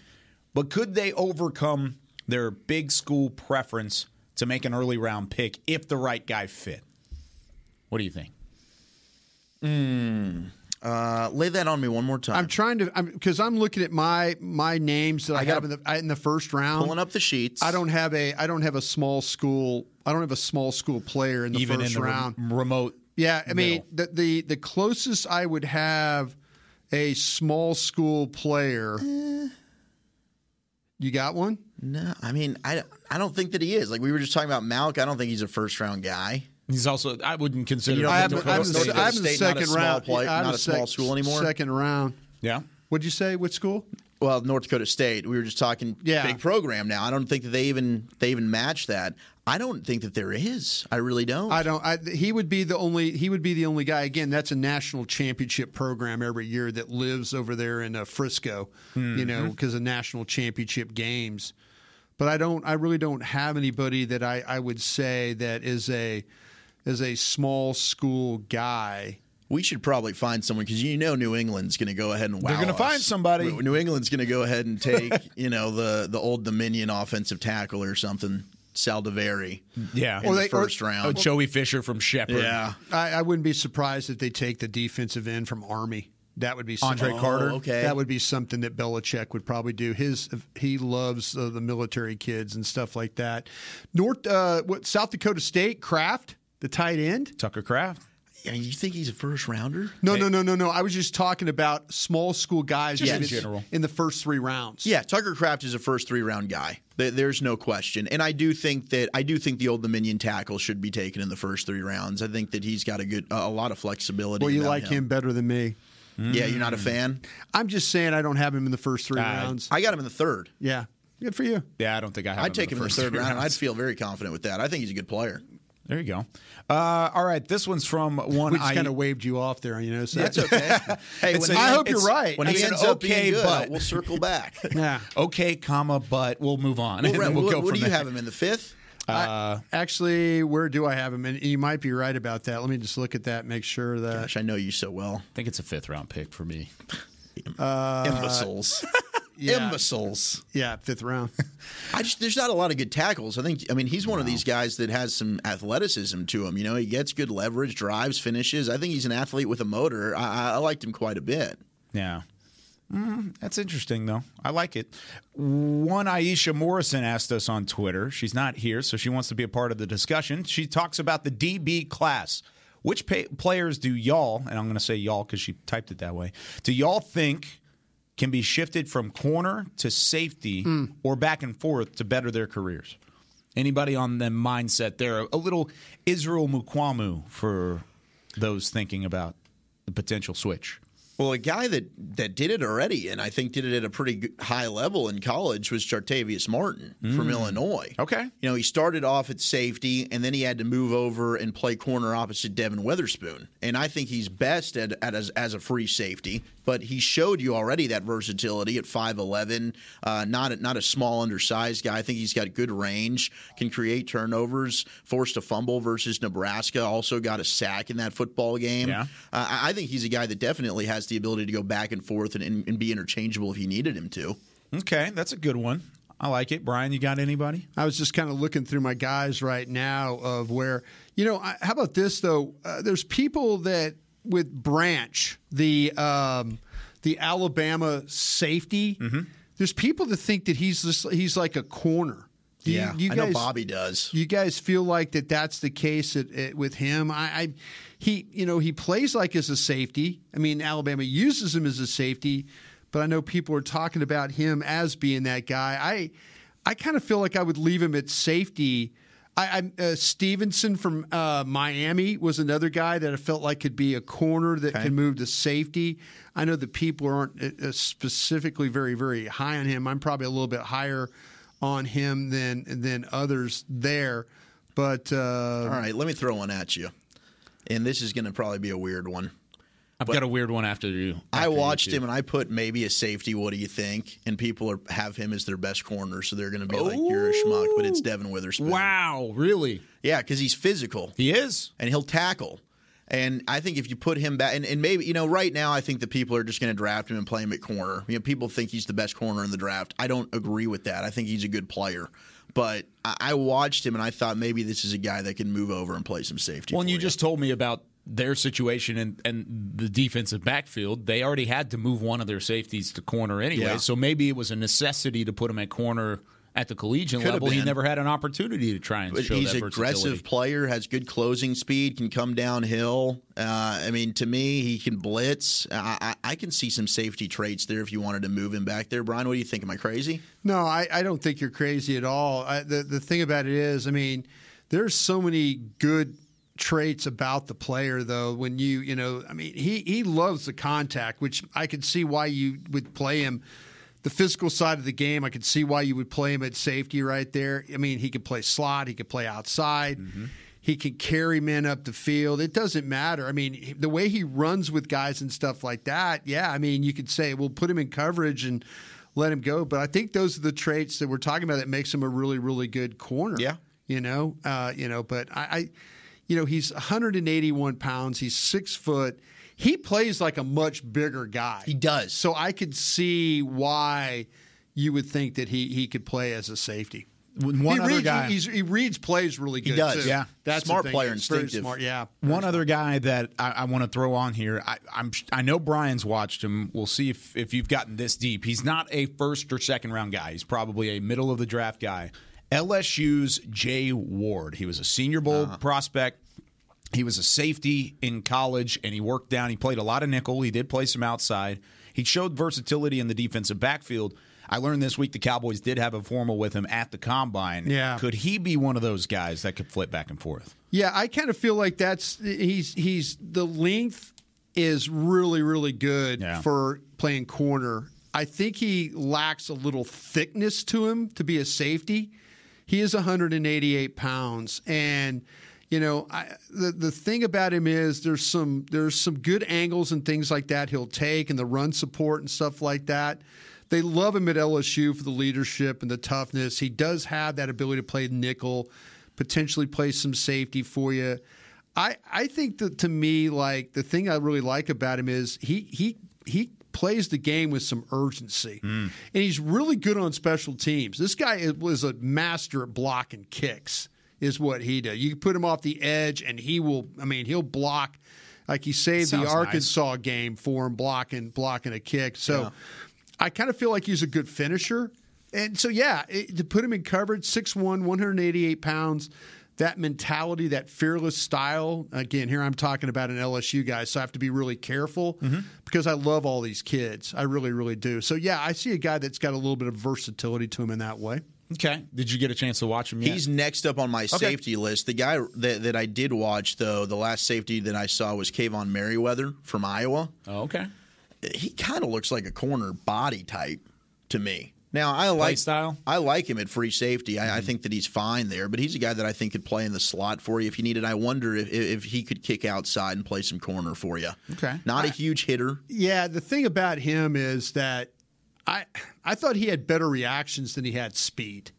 But could they overcome their big school preference to make an early round pick if the right guy fit? What do you think? Uh, lay that on me one more time. I'm trying to because I'm, looking at my my names that I, I have gotta- in the in the first round. pulling up the sheets. I don't have a I don't have a small school. I don't have a small school player in the Even first in the round. rem- remote. Yeah, I mean the, the the closest I would have a small school player. Eh. You got one? No, I mean, I, I don't think that he is. Like we were just talking about Malik. I don't think he's a first round guy. He's also I wouldn't consider. You I think have, North I have, Dakota the- I have the State not a second round. play- I have not a sec- small school anymore? Second round. yeah. What'd you say? What school? Well, North Dakota State. We were just talking Yeah. big program now. I don't think that they even they even match that. I don't think that there is. I really don't. I don't. I, he would be the only. He would be the only guy. Again, that's a national championship program every year that lives over there in uh, Frisco. You know, because of national championship games. but I don't. I really don't have anybody that I, I would say that is a is a small school guy. We should probably find someone because you know New England's going to go ahead and wow They're gonna find somebody. New England's going to go ahead and take you know the the old Dominion offensive tackle or something, Saldiveri. Yeah. in Or the they- or- first round. Oh, Joey Fisher from Shepherd. yeah. I, I wouldn't be surprised if they take the defensive end from Army. That would be Andre something- Carter? Oh, okay. That would be something that Belichick would probably do. His he loves uh, the military kids and stuff like that. North uh, what South Dakota State Kraft, the tight end. Tucker Kraft. Yeah, you think he's a first rounder? No, no, no, no, no. I was just talking about small school guys Just that in general. in the first three rounds. Yeah, Tucker Kraft is a first three round guy. There- There's no question, and I do think that I do think the old Dominion tackle should be taken in the first three rounds. I think that he's got a good a lot of flexibility. Well, you about like him better than me. Yeah, you're not a fan. I'm just saying I don't have him in the first three Uh, rounds. I got him in the third. yeah, good for you. Yeah, I don't think I have. I'd take him in the first third three round. and I'd rounds. feel very confident with that. I think he's a good player. There you go. Uh, all right, this one's from one. We just I kind of waved you off there, you know. So That's okay. hey, when a- he- I hope you're right. when it's he an ends up okay, being good, but- we'll circle back. yeah. okay, comma, but we'll move on. Well, and then we'll what go what from do you there. have him in the fifth? I- actually, where do I have him? And you might be right about that. Let me just look at that, make sure that. Gosh, I know you so well. I think it's a fifth round pick for me. Imbeciles. yeah. Imbeciles. Yeah, fifth round. I just there's not a lot of good tackles. I think I mean he's one of these guys that has some athleticism to him. You know, he gets good leverage, drives, finishes. I think he's an athlete with a motor. I, I liked him quite a bit. Yeah. Mm, that's interesting, though. I like it. One Aisha Morrison asked us on Twitter. She's not here, so she wants to be a part of the discussion. She talks about the DB class. Which pay- players do y'all, and I'm going to say y'all because she typed it that way, do y'all think can be shifted from corner to safety hmm. or back and forth to better their careers? Anybody on the mindset there? A little Israel Mukuamu for those thinking about the potential switch. Well, a guy that, that did it already, and I think did it at a pretty high level in college, was Jartavius Martin from Illinois. Okay. You know, he started off at safety, and then he had to move over and play corner opposite Devon Witherspoon. And I think he's best at, at as, as a free safety. But he showed you already that versatility at 5'11", uh, not, a, not a small, undersized guy. I think he's got good range, can create turnovers, forced a fumble versus Nebraska, also got a sack in that football game. Yeah. Uh, I I think he's a guy that definitely has the ability to go back and forth and, and, and be interchangeable if he needed him to. Okay, that's a good one. I like it. Brian, you got anybody? I was just kind of looking through my guys right now of where, you know, I, how about this though? Uh, there's people that with Branch, the um, the Alabama safety. Mm-hmm. There's people that think that he's just, he's like a corner. Do you- Yeah, you I know guys- Bobby does. You guys feel like that that's the case at, at, with him? I, I, he, you know, he plays like as a safety. I mean, Alabama uses him as a safety, but I know people are talking about him as being that guy. I, I kind of feel like I would leave him at safety. I, I uh, Stevenson from uh, Miami was another guy that I felt like could be a corner that can move to safety. I know that people aren't uh, specifically very, very high on him. I'm probably a little bit higher on him than than others there. But uh, All right, let me throw one at you. And this is going to probably be a weird one. I've got a weird one after you. I after you watched two. him and I put maybe a safety. What do you think? And people are, have him as their best corner, so they're going to be like, "You're a schmuck," but it's Devon Witherspoon. Wow, really? Yeah, because he's physical He is. and he'll tackle. And I think if you put him back, and, and maybe you know, right now I think that people are just going to draft him and play him at corner. You know, people think he's the best corner in the draft. I don't agree with that. I think he's a good player, but I, I watched him and I thought maybe this is a guy that can move over and play some safety. Well, and for you just told me about their situation and, and the defensive backfield. They already had to move one of their safeties to corner anyway, Yeah. so maybe it was a necessity to put him at corner at the collegiate Could level. He never had an opportunity to try and But show he's that an aggressive player, has good closing speed, can come downhill. Uh, I mean, to me, he can blitz. I, I, I can see some safety traits there if you wanted to move him back there. Brian, what do you think? Am I crazy? No, I, I don't think you're crazy at all. I, the the thing about it is, I mean, there's so many good traits about the player though when you you know i mean he he loves the contact which i could see why you would play him the physical side of the game i could see why you would play him at safety right there i mean he could play slot he could play outside he can carry men up the field it doesn't matter i mean the way he runs with guys and stuff like that yeah i mean you could say well put him in coverage and let him go. But I think those are the traits that we're talking about that makes him a really, really good corner. Yeah. You know, uh, you know, but I, I, you know, he's 181 pounds. He's six foot. He plays like a much bigger guy. He does. So I could see why you would think that he he could play as a safety. One he other reads, guy- he reads plays really good. He does. too. Yeah. that's Smart player, He's instinctive. Smart, yeah. One other guy that I, I want to throw on here. I, I'm I know Brian's watched him. We'll see if if you've gotten this deep. He's not a first or second round guy. He's probably a middle of the draft guy. LSU's Jay Ward. He was a Senior Bowl uh-huh. prospect. He was a safety in college, and he worked down. He played a lot of nickel. He did play some outside. He showed versatility in the defensive backfield. I learned this week the Cowboys did have a formal with him at the combine. Yeah. Could he be one of those guys that could flip back and forth? Yeah, I kind of feel like that's he's he's the length is really really good Yeah. for playing corner. I think he lacks a little thickness to him to be a safety. He is 188 pounds, and you know I, the the thing about him is there's some there's some good angles and things like that he'll take and the run support and stuff like that. They love him at LSU for the leadership and the toughness. He does have that ability to play nickel, potentially play some safety for you. I I think that to me, like the thing I really like about him is he he he plays the game with some urgency, hmm. and he's really good on special teams. This guy is- was a master at blocking kicks. Is what he does. You put him off the edge, and he will. I mean, he'll block. Like he saved Sounds the nice. Arkansas game for him, blocking blocking a kick. So, I kind of feel like he's a good finisher. And so, yeah, it, to put him in coverage, 6'1, 188 pounds, that mentality, that fearless style. Again, here I'm talking about an LSU guy, so I have to be really careful mm-hmm. because I love all these kids. I really, really do. So, yeah, I see a guy that's got a little bit of versatility to him in that way. Okay. Did you get a chance to watch him yet? He's next up on my safety list. The guy that, that I did watch, though, the last safety that I saw was Kaevon Merriweather from Iowa. oh, okay. He kind of looks like a corner body type to me. Now I like style? I like him at free safety. I, I mm-hmm. think that he's fine there, but he's a guy that I think could play in the slot for you if you need it. I wonder if, if he could kick outside and play some corner for you. Okay. Not a huge hitter. Yeah, the thing about him is that I I thought he had better reactions than he had speed.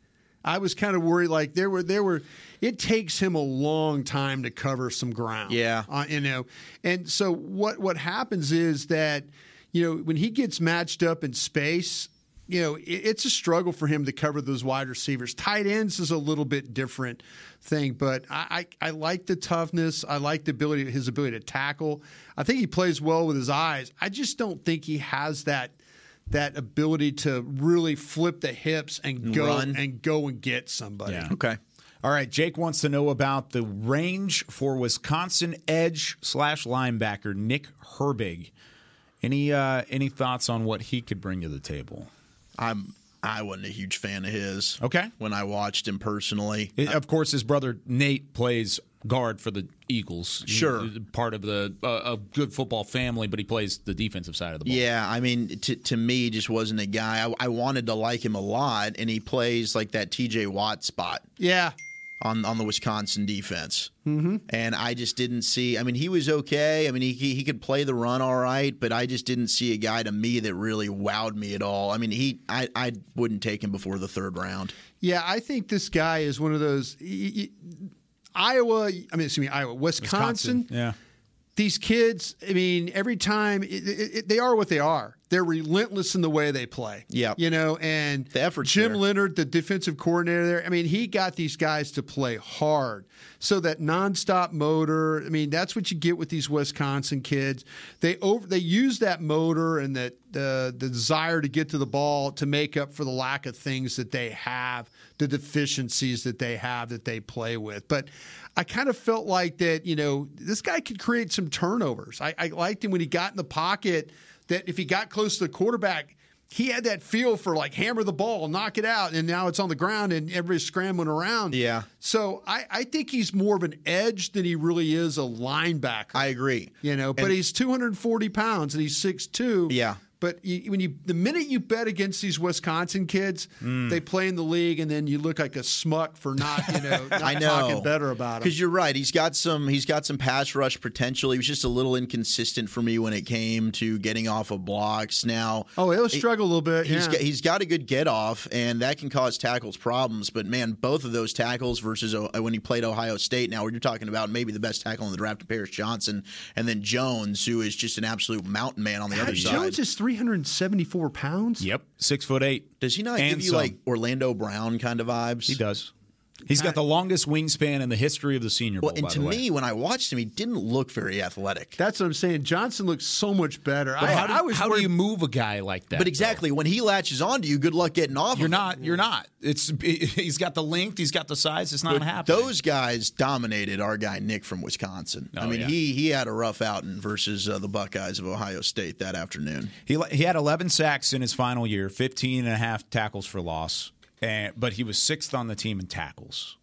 I was kind of worried. Like there were there were, it takes him a long time to cover some ground. Yeah. uh, you know, and so what what happens is that you know when he gets matched up in space. You know, it, it's a struggle for him to cover those wide receivers. Tight ends is a little bit different thing, but I, I, I like the toughness. I like the ability, his ability to tackle. I think he plays well with his eyes. I just don't think he has that that ability to really flip the hips and go Run. and go and get somebody. Yeah. Okay. All right, Jake wants to know about the range for Wisconsin edge slash linebacker Nick Herbig. Any uh, any thoughts on what he could bring to the table? I'm I wasn't a huge fan of his. Okay. When I watched him personally. It- of course, his brother Nate plays guard for the Eagles. Sure. He's part of the uh, a good football family, but he plays the defensive side of the ball. Yeah, I mean, to, to me, just wasn't a guy. I, I wanted to like him a lot, and he plays like that T.J. Watt spot Yeah. on on the Wisconsin defense. Mm-hmm. And I just didn't see. I mean, he was okay. I mean, he he he could play the run all right, but I just didn't see a guy to me that really wowed me at all. I mean, he I I wouldn't take him before the third round. Yeah, I think this guy is one of those. y- y- Iowa, I mean, excuse me, Iowa, Wisconsin. Yeah. These kids, I mean, every time it, it, it- they are what they are. They're relentless in the way they play. Yeah. you know, and The effort. Jim there. Leonard, the defensive coordinator there. I mean, he got these guys to play hard. So that nonstop motor. I mean, that's what you get with these Wisconsin kids. They over they use that motor and that the the desire to get to the ball to make up for the lack of things that they have, the deficiencies that they have that they play with. But I kind of felt like that. You know, this guy could create some turnovers. I, I liked him when he got in the pocket. That if he got close to the quarterback, he had that feel for like hammer the ball, knock it out, and now it's on the ground and everybody's scrambling around. Yeah. So I, I think he's more of an edge than he really is a linebacker. I agree. you know, but And- he's 240 pounds and he's 6'2. Yeah. But you, when you the minute you bet against these Wisconsin kids, Mm. they play in the league, and then you look like a smuck for not you know not I know talking better about them. because you're right. He's got some. He's got some pass rush potential. He was just a little inconsistent for me when it came to getting off of blocks. Now, Oh, he'll struggle a little bit. He's yeah. got, he's got a good get off, and that can cause tackles problems. But man, both of those tackles versus uh, when he played Ohio State. Now you're talking about maybe the best tackle in the draft, Paris Johnson, and then Jones, who is just an absolute mountain man on the other side. Jones is 374 pounds. Yep, six foot eight. Does he not And give you some. like Orlando Brown kind of vibes? He does. He's got the longest wingspan in the history of the Senior Bowl. Well, and by to the way. me, when I watched him, he didn't look very athletic. That's what I'm saying. Johnson looks so much better. I, how, do, I was how do you move a guy like that? But exactly when he latches onto you, good luck getting off. You're of him. not. You're not. It's. He's got the length. He's got the size. It's not But happening. Those guys dominated our guy Nick from Wisconsin. I Oh, mean, yeah. he he had a rough outing versus uh, the Buckeyes of Ohio State that afternoon. He he had 11 sacks in his final year, 15 and a half tackles for loss, and but he was sixth on the team in tackles.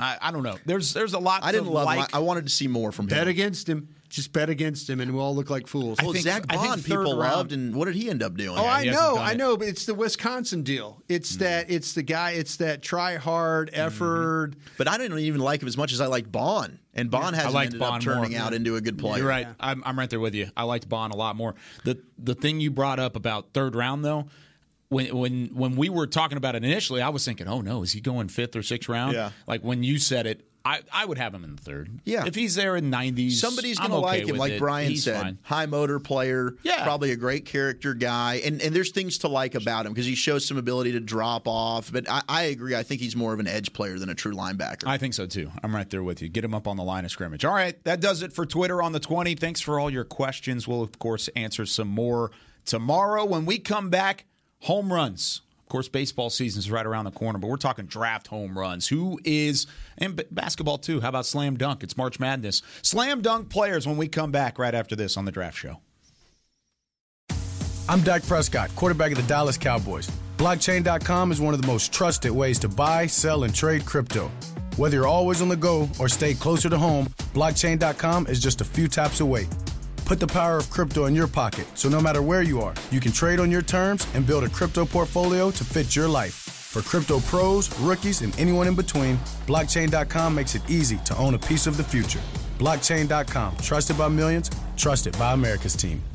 I, I don't know. There's there's a lot. I didn't love like. him. I I wanted to see more from bet him. Bet against him. Just bet against him, and we'll all look like fools. Well, think- Zach I think Baun, third people round- loved, and what did he end up doing? Oh, I know, I it. know, but it's the Wisconsin deal. It's that it's the guy. It's that try hard Mm-hmm. effort. But I didn't even like him as much as I liked Baun, and Baun I hasn't liked ended Baun up turning more. out into a good player. You're right. I'm, I'm right there with you. I liked Baun a lot more. The the thing you brought up about third round though, when when when we were talking about it initially, I was thinking, oh no, is he going fifth or sixth round? Yeah. Like when you said it, I, I would have him in the third. Yeah. If he's there in 90s, Somebody's to okay like him, like it. Brian He's said. fine. High motor player, Yeah. probably a great character guy, and and there's things to like about him because he shows some ability to drop off. But I, I agree. I think he's more of an edge player than a true linebacker. I think so too. I'm right there with you. Get him up on the line of scrimmage. All right, that does it for Twitter on the 20. Thanks for all your questions. We'll, of course, answer some more tomorrow. When we come back, home runs. Of course, baseball season is right around the corner, but we're talking draft home runs. Who is, and basketball too. How about slam dunk? It's March Madness. Slam dunk players when we come back right after this on the draft show. I'm Dak Prescott, quarterback of the Dallas Cowboys. Blockchain.com is one of the most trusted ways to buy, sell, and trade crypto. Whether you're always on the go or stay closer to home, blockchain.com is just a few taps away. Put the power of crypto in your pocket so no matter where you are, you can trade on your terms and build a crypto portfolio to fit your life. For crypto pros, rookies, and anyone in between, blockchain.com makes it easy to own a piece of the future. Blockchain.com, trusted by millions, trusted by America's team.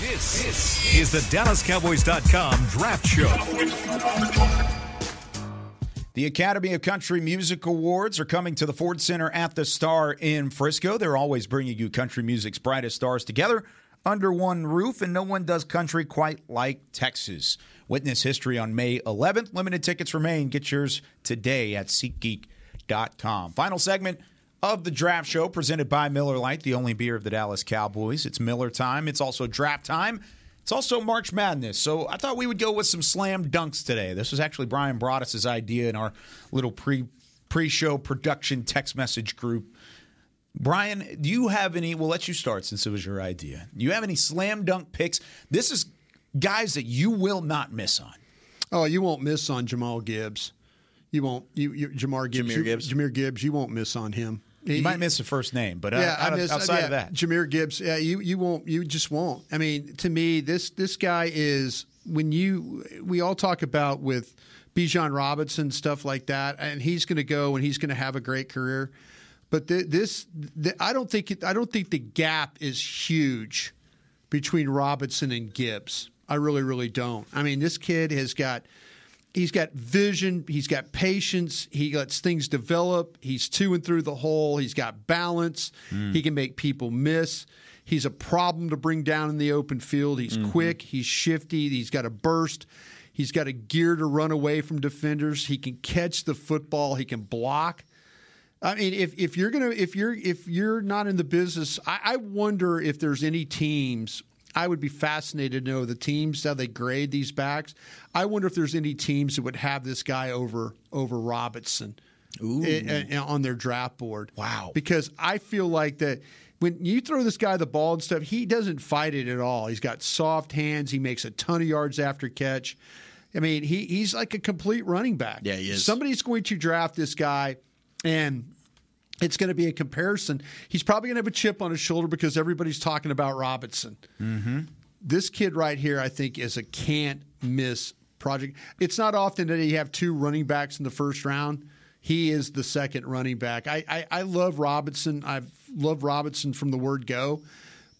This, this is the DallasCowboys.com Draft Show. The Academy of Country Music Awards are coming to the Ford Center at the Star in Frisco. They're always bringing you country music's brightest stars together under one roof, and no one does country quite like Texas. Witness history on May 11th. Limited tickets remain. Get yours today at SeatGeek.com. Final segment of the draft show presented by Miller Lite, the only beer of the Dallas Cowboys. It's Miller time. It's also draft time. It's also March Madness. So I thought we would go with some slam dunks today. This was actually Brian Broaddus' idea in our little pre pre show production text message group. Brian, do you have any? We'll let you start since it was your idea. Do you have any slam dunk picks? This is guys that you will not miss on. Oh, you won't miss on Jamal Gibbs. You won't. You, you Jamar Gibbs. Jahmyr you- Gibbs. Jameer Gibbs. You won't miss on him. You might miss the first name, but uh, yeah, out I miss, outside yeah, of that, Jameer Gibbs. Yeah, you you won't. You just won't. I mean, to me, this this guy is when you we all talk about with Bijan Robinson stuff like that, and he's going to go and he's going to have a great career. But th- this, th- I don't think it, I don't think the gap is huge between Robinson and Gibbs. I really, really don't. I mean, this kid has got he's got vision, he's got patience, he lets things develop, he's to and through the hole, he's got balance, hmm. he can make people miss. He's a problem to bring down in the open field. He's mm-hmm. quick, he's shifty, he's got a burst. He's got a gear to run away from defenders. He can catch the football. He can block. I mean, if, if you're gonna if you're if you're not in the business, I, I wonder if there's any teams. I would be fascinated to know the teams how they grade these backs. I wonder if there's any teams that would have this guy over over Robinson i- i- eh, eh, eh, on their draft board. Wow! Because I feel like that when you throw this guy the ball and stuff, he doesn't fight it at all. He's got soft hands. He makes a ton of yards after catch. I mean, he he's like a complete running back. Yeah, he is. Somebody's going to draft this guy, and it's going to be a comparison. He's probably going to have a chip on his shoulder because everybody's talking about Robinson. Mm-hmm. This kid right here, I think, is a can't miss project. It's not often that you have two running backs in the first round. He is the second running back. I, I, I love Robinson. I've loved Robinson from the word go.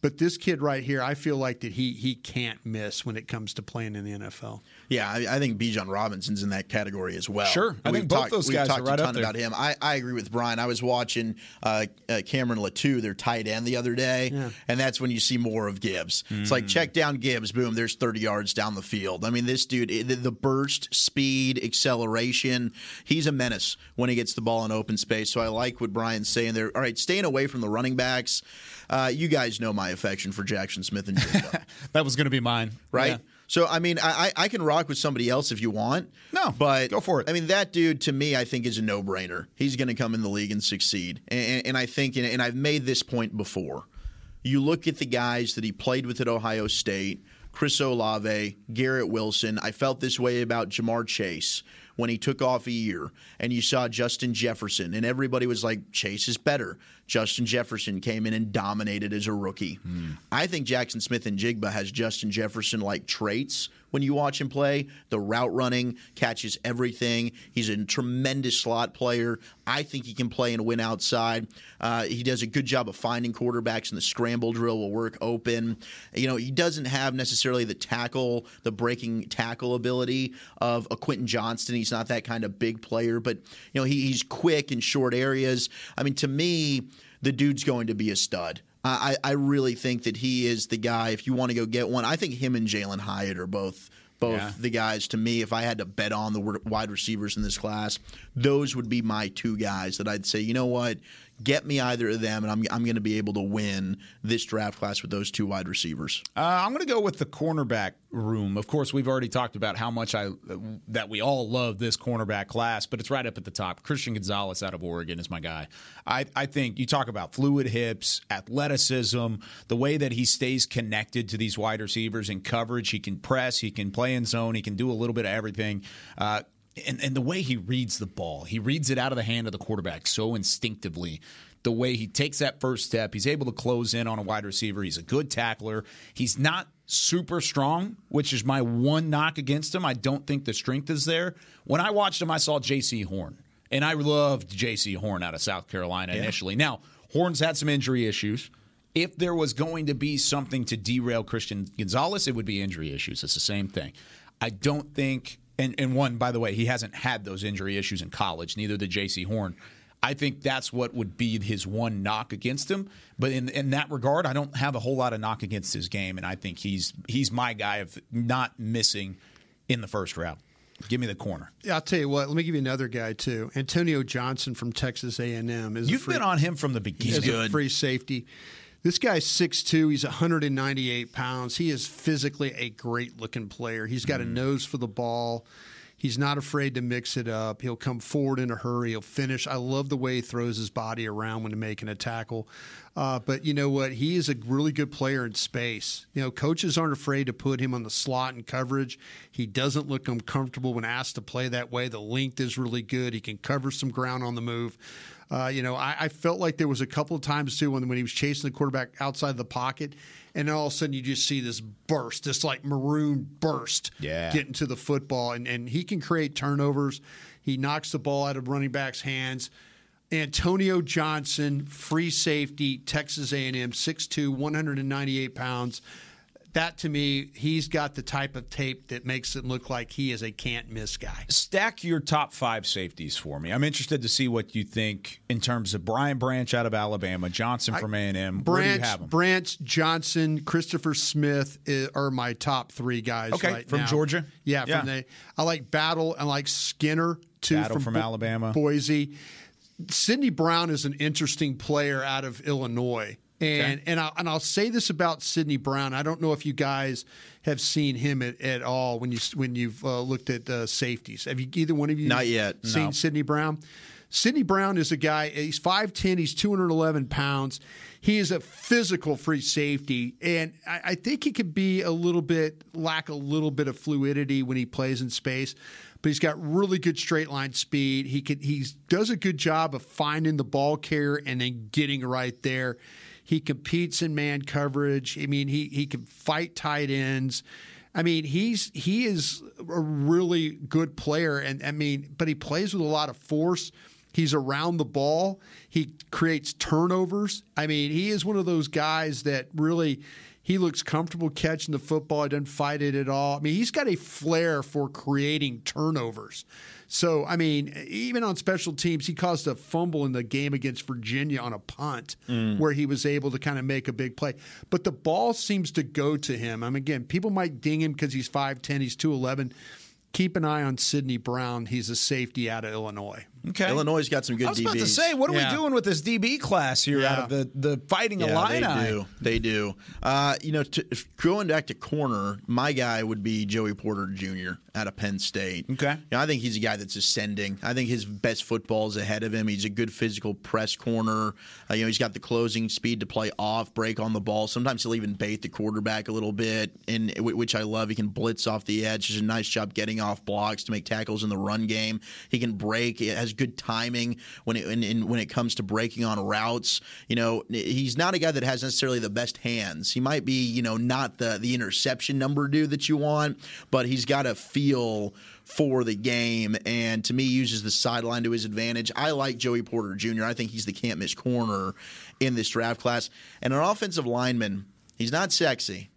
But this kid right here, I feel like that he he can't miss when it comes to playing in the NFL. Yeah, I, I think Bijan Robinson's in that category as well. Sure. I We've think both talked- those guys are talked right a ton there. about him. I, I agree with Brian. I was watching uh, uh, Cameron Latu, their tight end, the other day, and that's when you see more of Gibbs. It's Mm. like check down Gibbs, boom, there's 30 yards down the field. I mean, this dude, the, the burst, speed, acceleration, he's a menace when he gets the ball in open space. So I like what Brian's saying there. All right, staying away from the running backs. Uh, you guys know my affection for Jaxon Smith-Njigba. that was going to be mine, right? Yeah. So I mean, I, I I can rock with somebody else if you want. No, but go for it. I mean, that dude to me, I think is a no brainer. He's going to come in the league and succeed. And, and I think, and, and I've made this point before. You look at the guys that he played with at Ohio State. Chris Olave, Garrett Wilson. I felt this way about Ja'Marr Chase when he took off a year, and you saw Justin Jefferson, and everybody was like, Chase is better. Justin Jefferson came in and dominated as a rookie. Hmm. I think Jaxon Smith-Njigba has Justin Jefferson like traits when you watch him play. The route running catches everything. He's a tremendous slot player. I think he can play and win outside. Uh, he does a good job of finding quarterbacks in the scramble drill. Will work open. You know, he doesn't have necessarily the tackle, the breaking tackle ability of a Quentin Johnston. He's not that kind of big player, but you know, he, he's quick in short areas. I mean, to me, the dude's going to be a stud. I, I really think that he is the guy. If you want to go get one, I think him and Jalin Hyatt are both both Yeah. the guys to me. If I had to bet on the wide receivers in this class, those would be my two guys that I'd say. You know what? Get me either of them, and I'm I'm going to be able to win this draft class with those two wide receivers. Uh, I'm going to go with the cornerback room. Of course, we've already talked about how much I that we all love this cornerback class, but it's right up at the top. Christian Gonzalez out of Oregon is my guy. I, I think you talk about fluid hips, athleticism, the way that he stays connected to these wide receivers in coverage. He can press, he can play in zone, he can do a little bit of everything. Uh, and, and the way he reads the ball, he reads it out of the hand of the quarterback so instinctively. The way he takes that first step, he's able to close in on a wide receiver. He's a good tackler. He's not super strong, which is my one knock against him. I don't think the strength is there. When I watched him, I saw Jaycee Horn, and I loved Jaycee Horn out of South Carolina initially. Now, Horn's had some injury issues. If there was going to be something to derail Christian Gonzalez, it would be injury issues. It's the same thing. I don't think, and, and one, by the way, he hasn't had those injury issues in college, neither did Jaycee Horn. I think that's what would be his one knock against him. But in in that regard, I don't have a whole lot of knock against his game, and I think he's he's my guy of not missing in the first round. Give me the corner. Yeah, I'll tell you what. Let me give you another guy too. Antonio Johnson from Texas A&M. Is You've free- been on him from the beginning. He's a free safety. This guy's 6'2". He's 198 pounds. He is physically a great looking player. He's got a nose for the ball. He's not afraid to mix it up. He'll come forward in a hurry. He'll finish. I love the way he throws his body around when making a tackle. Uh, but you know what? He is a really good player in space. You know, coaches aren't afraid to put him on the slot and coverage. He doesn't look uncomfortable when asked to play that way. The length is really good. He can cover some ground on the move. Uh, you know, I, I felt like there was a couple of times too when when he was chasing the quarterback outside the pocket, and all of a sudden you just see this burst, this like maroon burst, Yeah. getting to the football, and and he can create turnovers. He knocks the ball out of running backs' hands. Antonio Johnson, free safety, Texas A&M, 6'2", 198 pounds. That to me, he's got the type of tape that makes it look like he is a can't miss guy. Stack your top five safeties for me. I'm interested to see what you think in terms of Brian Branch out of Alabama, Johnson from A and M. Branch? Branch, Johnson, Christopher Smith are my top three guys. Okay, right from now. Georgia? Yeah, Yeah. from the. I like Battle. I like Skinner too. Battle from Bo- Alabama. Boise. Sidney Brown is an interesting player out of Illinois. And Okay. and I and I'll say this about Sidney Brown. I don't know if you guys have seen him at, at all when you when you've uh, looked at uh, safeties. Have you either one of you Not yet. seen No. Sidney Brown? Sidney Brown is a guy. He's five ten. He's two hundred eleven pounds. He is a physical free safety, and I, I think he could be a little bit lack a little bit of fluidity when he plays in space. But he's got really good straight line speed. He could he does a good job of finding the ball carrier and then getting right there. He competes in man coverage. I mean, he he can fight tight ends. I mean, he's he is a really good player, and I mean, but he plays with a lot of force. He's around the ball. He creates turnovers. I mean, he is one of those guys that really he looks comfortable catching the football. He doesn't fight it at all. I mean, he's got a flair for creating turnovers. So, I mean, even on special teams, he caused a fumble in the game against Virginia on a punt Mm. where he was able to kind of make a big play. But the ball seems to go to him. I mean, again, people might ding him because he's 5'10, he's 211. Keep an eye on Sidney Brown. He's a safety out of Illinois. Okay. Illinois got some good I was about to say, what are Yeah. we doing with this DB class here out of the, the Fighting Yeah, Illini? they do. They do. Uh, you know, to, if going back to corner, my guy would be Joey Porter Jr. out of Penn State. Okay. You know, I think he's a guy that's ascending. I think his best football is ahead of him. He's a good physical press corner. Uh, you know, he's got the closing speed to play off, break on the ball. Sometimes he'll even bait the quarterback a little bit, and which I love. He can blitz off the edge. Does a nice job getting off blocks to make tackles in the run game. He can break. He has good timing when it in, in, when it comes to breaking on routes. You know, he's not a guy that has necessarily the best hands. He might be, you know, not the the interception number dude that you want, but he's got a feel for the game and to me uses the sideline to his advantage. I like Joey Porter Jr. I think he's the can't miss corner in this draft class. And an offensive lineman, he's not sexy,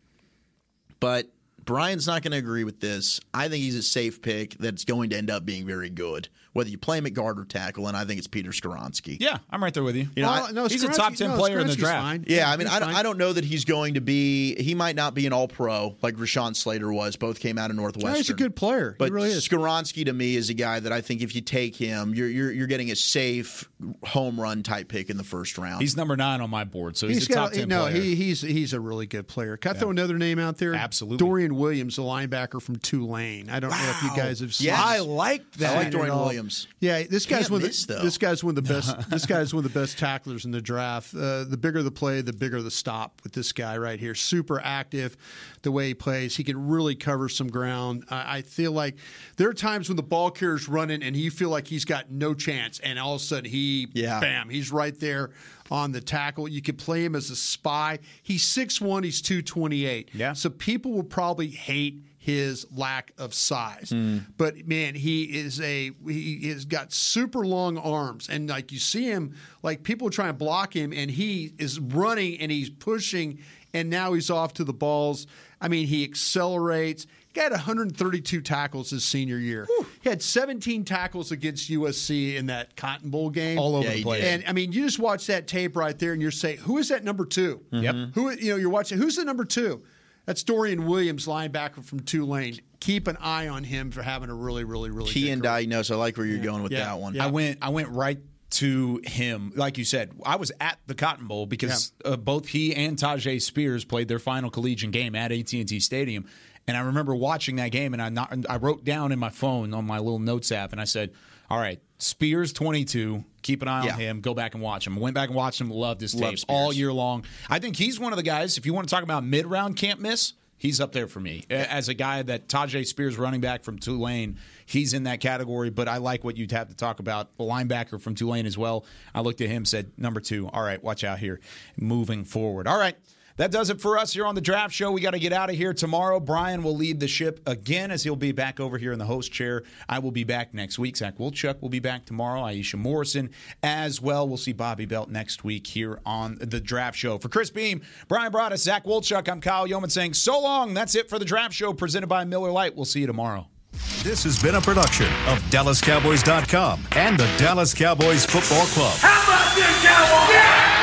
but Brian's not going to agree with this. I think he's a safe pick that's going to end up being very good, whether you play him at guard or tackle, and I think it's Peter Skoronski. Yeah, I'm right there with you. You know, Well, I- no, he's a top 10 no, player in the draft. fine. Yeah, I mean, I don't. I don't know that he's going to be. He might not be an All Pro like Rashawn Slater was. Both came out of Northwestern. No, he's a good player. But he really is. Skoronski to me is a guy that I think if you take him, you're you're, you're getting a safe home run type pick in the first round. He's number nine on my board, so he's, He's a top got 10 no. player. He, he's he's a really good player. Can I throw another name out there? Absolutely. Dorian Williams, the linebacker from Tulane. I don't know if you guys have seen. Yes. I like that. I like Dorian all. Williams. Yeah, this guy's Can't one. Of miss, the, though. this guy's one of the best. this guy's one of the best tacklers in the draft. Uh, the bigger the play, the bigger the stop with this guy right here. Super active, the way he plays. He can really cover some ground. I, I feel like there are times when the ball carrier's running and you feel like he's got no chance, and all of a sudden he, Yeah. bam, he's right there on the tackle. You could play him as a spy. He's 6'1", he's 228. Yeah. So people will probably hate his lack of size. Hmm. But man, he is a he has got super long arms and like you see him like people try and block him and he is running and he's pushing and now he's off to the balls. I mean, he accelerates. Guy had 132 tackles his senior year. He had 17 tackles against USC in that Cotton Bowl game. All over Yeah, the place. And I mean, you just watch that tape right there, and you're saying, "Who is that number 2 Yep. Who you know? You're watching. Who's the number two? That's Dorian Williams, linebacker from Tulane. Keep an eye on him for having a really, really, really Key and diagnose. I like where you're going with Yeah. that one. Yeah. I went I went right to him. Like you said, I was at the Cotton Bowl because uh, both he and Tyjae Spears played their final collegiate game at AT&T Stadium. And I remember watching that game and I not, I wrote down in my phone on my little notes app and I said, "All right, Spears 22, keep an eye Yeah. on him, go back and watch him." Went back and watched him, loved his Love tape Spears. all year long. I think he's one of the guys if you want to talk about mid-round can't miss, He's up there for me as a guy that Tyjae Spears, running back from Tulane. He's in that category, but I like what you'd have to talk about. The linebacker from Tulane as well. I looked at him, said number two. All right, watch out here, moving forward. All right. That does it for us here on the draft show. We got to get out of here tomorrow. Brian will lead the ship again as he'll be back over here in the host chair. I will be back next week. Zach Wilchuk will be back tomorrow. Aisha Morrison as well. We'll see Bobby Belt next week here on the draft show. For Chris Beam, Brian Broaddus, Zach Wilchuk, I'm Kyle Youmans saying so long. That's it for the draft show presented by Miller Lite. We'll see you tomorrow. This has been a production of DallasCowboys.com and the Dallas Cowboys Football Club. How about this?